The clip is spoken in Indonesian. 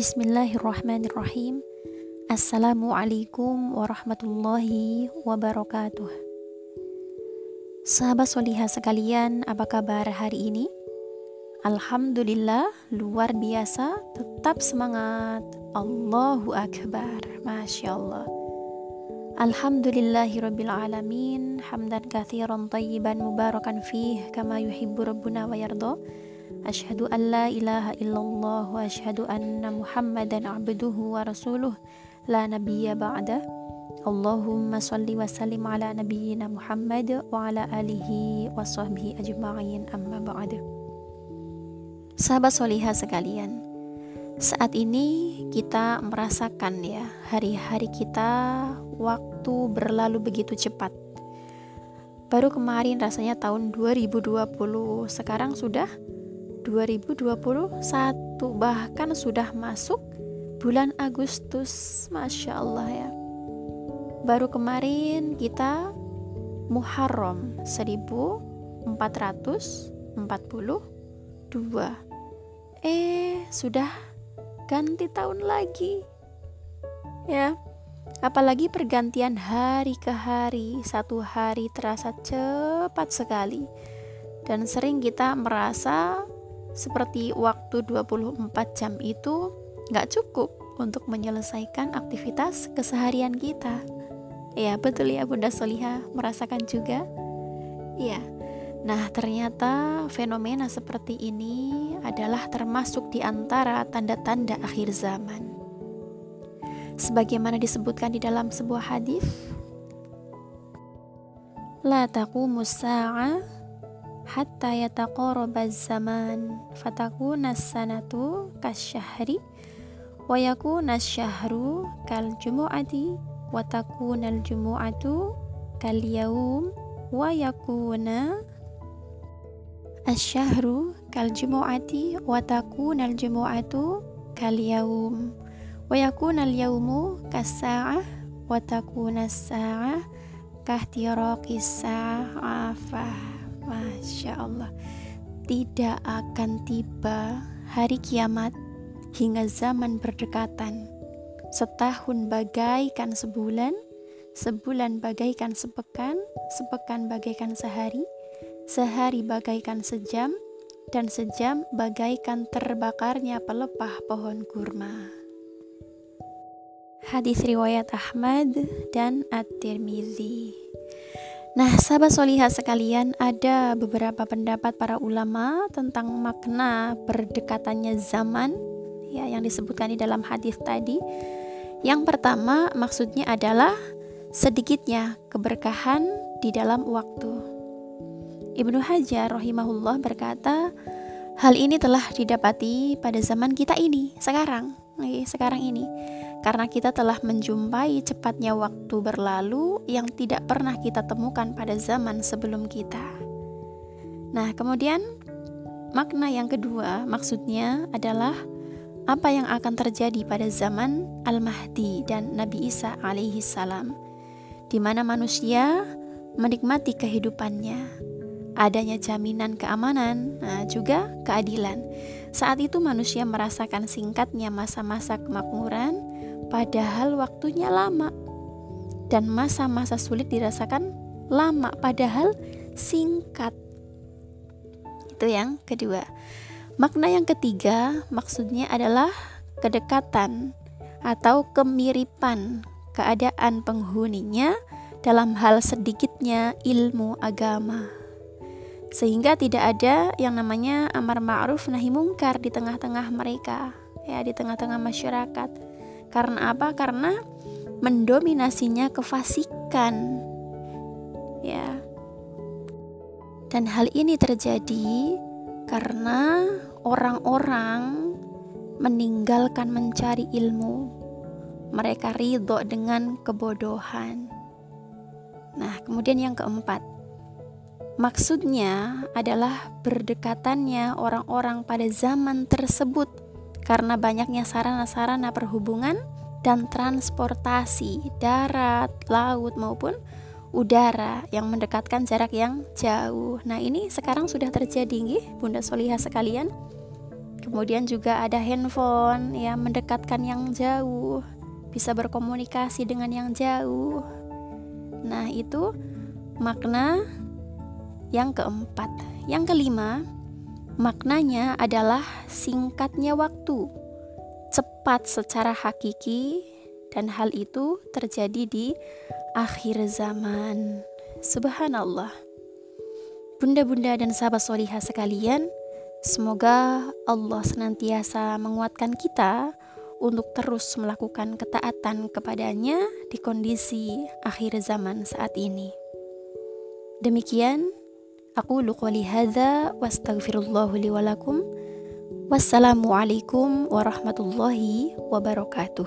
Bismillahirrahmanirrahim. Assalamualaikum warahmatullahi wabarakatuh. Sahabat solihah sekalian, apa kabar hari ini? Alhamdulillah, luar biasa, tetap semangat. Allahu Akbar, Masya Allah. Alhamdulillahi Rabbil Alamin Hamdan kathiran tayyiban mubarakan fih Kama yuhibbu Rabbuna wa yardo Ashadu an la ilaha illallah Wa ashadu anna muhammadan abduhu wa rasuluh. La nabiyya ba'da. Allahumma salli wa sallim ala nabiyyina Muhammad wa ala alihi wa sahbihi ajma'in. Amma ba'da Sahabat solihah sekalian saat ini kita merasakan ya hari-hari kita waktu berlalu begitu cepat. Baru kemarin rasanya tahun 2020 sekarang sudah 2021 bahkan sudah masuk bulan Agustus. Masya Allah ya. Baru kemarin kita Muharram 1442 eh sudah ganti tahun lagi. Ya apalagi pergantian hari ke hari satu hari terasa cepat sekali. Dan sering kita merasa seperti waktu 24 jam itu nggak cukup untuk menyelesaikan aktivitas keseharian kita. Ya betul ya Bunda Soliha merasakan juga. Ya, nah ternyata fenomena seperti ini adalah termasuk di antara tanda-tanda akhir zaman. Sebagaimana disebutkan di dalam sebuah hadis, La taqumu sa'a hatta yataqaraba zaman fatakuna sanatu kasyahri wa yakuna syahru kal jumu'ati wa takuna al jumu'atu kal yaum wa yakuna asyahru kal jumu'ati wa takuna al jumu'atu kal yaum wa yakuna al yaumu kas sa'ah wa takuna as-sa'ah kahtiraqis sa'afah Masya Allah. Tidak akan tiba hari kiamat hingga zaman berdekatan. Setahun bagaikan sebulan Sebulan bagaikan sepekan Sepekan bagaikan sehari Sehari bagaikan sejam Dan sejam bagaikan terbakarnya pelepah pohon kurma. Hadis riwayat Ahmad dan At-Tirmizi Nah, sahabat solihat sekalian, ada beberapa pendapat para ulama tentang makna berdekatannya zaman ya yang disebutkan di dalam hadis tadi. Yang pertama maksudnya adalah sedikitnya keberkahan di dalam waktu. Ibnu Hajar rahimahullah berkata, hal ini telah didapati pada zaman kita ini, sekarang, sekarang ini karena kita telah menjumpai cepatnya waktu berlalu yang tidak pernah kita temukan pada zaman sebelum kita. Nah, kemudian makna yang kedua maksudnya adalah apa yang akan terjadi pada zaman Al-Mahdi dan Nabi Isa alaihi salam di mana manusia menikmati kehidupannya adanya jaminan keamanan, nah juga keadilan. Saat itu manusia merasakan singkatnya masa-masa kemakmuran, padahal waktunya lama. Dan masa-masa sulit dirasakan lama, padahal singkat. Itu yang kedua. Makna yang ketiga maksudnya adalah kedekatan atau kemiripan keadaan penghuninya dalam hal sedikitnya ilmu agama. Sehingga tidak ada yang namanya amar ma'ruf nahi mungkar di tengah-tengah mereka, ya di tengah-tengah masyarakat karena apa? Karena mendominasinya kefasikan. Ya. Dan hal ini terjadi karena orang-orang meninggalkan mencari ilmu. Mereka ridho dengan kebodohan. Nah, kemudian yang keempat, maksudnya adalah berdekatannya orang-orang pada zaman tersebut karena banyaknya sarana-sarana perhubungan dan transportasi darat, laut maupun udara yang mendekatkan jarak yang jauh. Nah, ini sekarang sudah terjadi nggih, Bunda Solihah sekalian. Kemudian juga ada handphone ya mendekatkan yang jauh, bisa berkomunikasi dengan yang jauh. Nah, itu makna yang keempat. Yang kelima, maknanya adalah singkatnya waktu, cepat secara hakiki dan hal itu terjadi di akhir zaman. Subhanallah. Bunda-bunda dan sahabat solihah sekalian, semoga Allah senantiasa menguatkan kita untuk terus melakukan ketaatan kepadanya di kondisi akhir zaman saat ini. Demikian, أقول قولي هذا وأستغفر الله لي ولكم والسلام عليكم ورحمة الله وبركاته.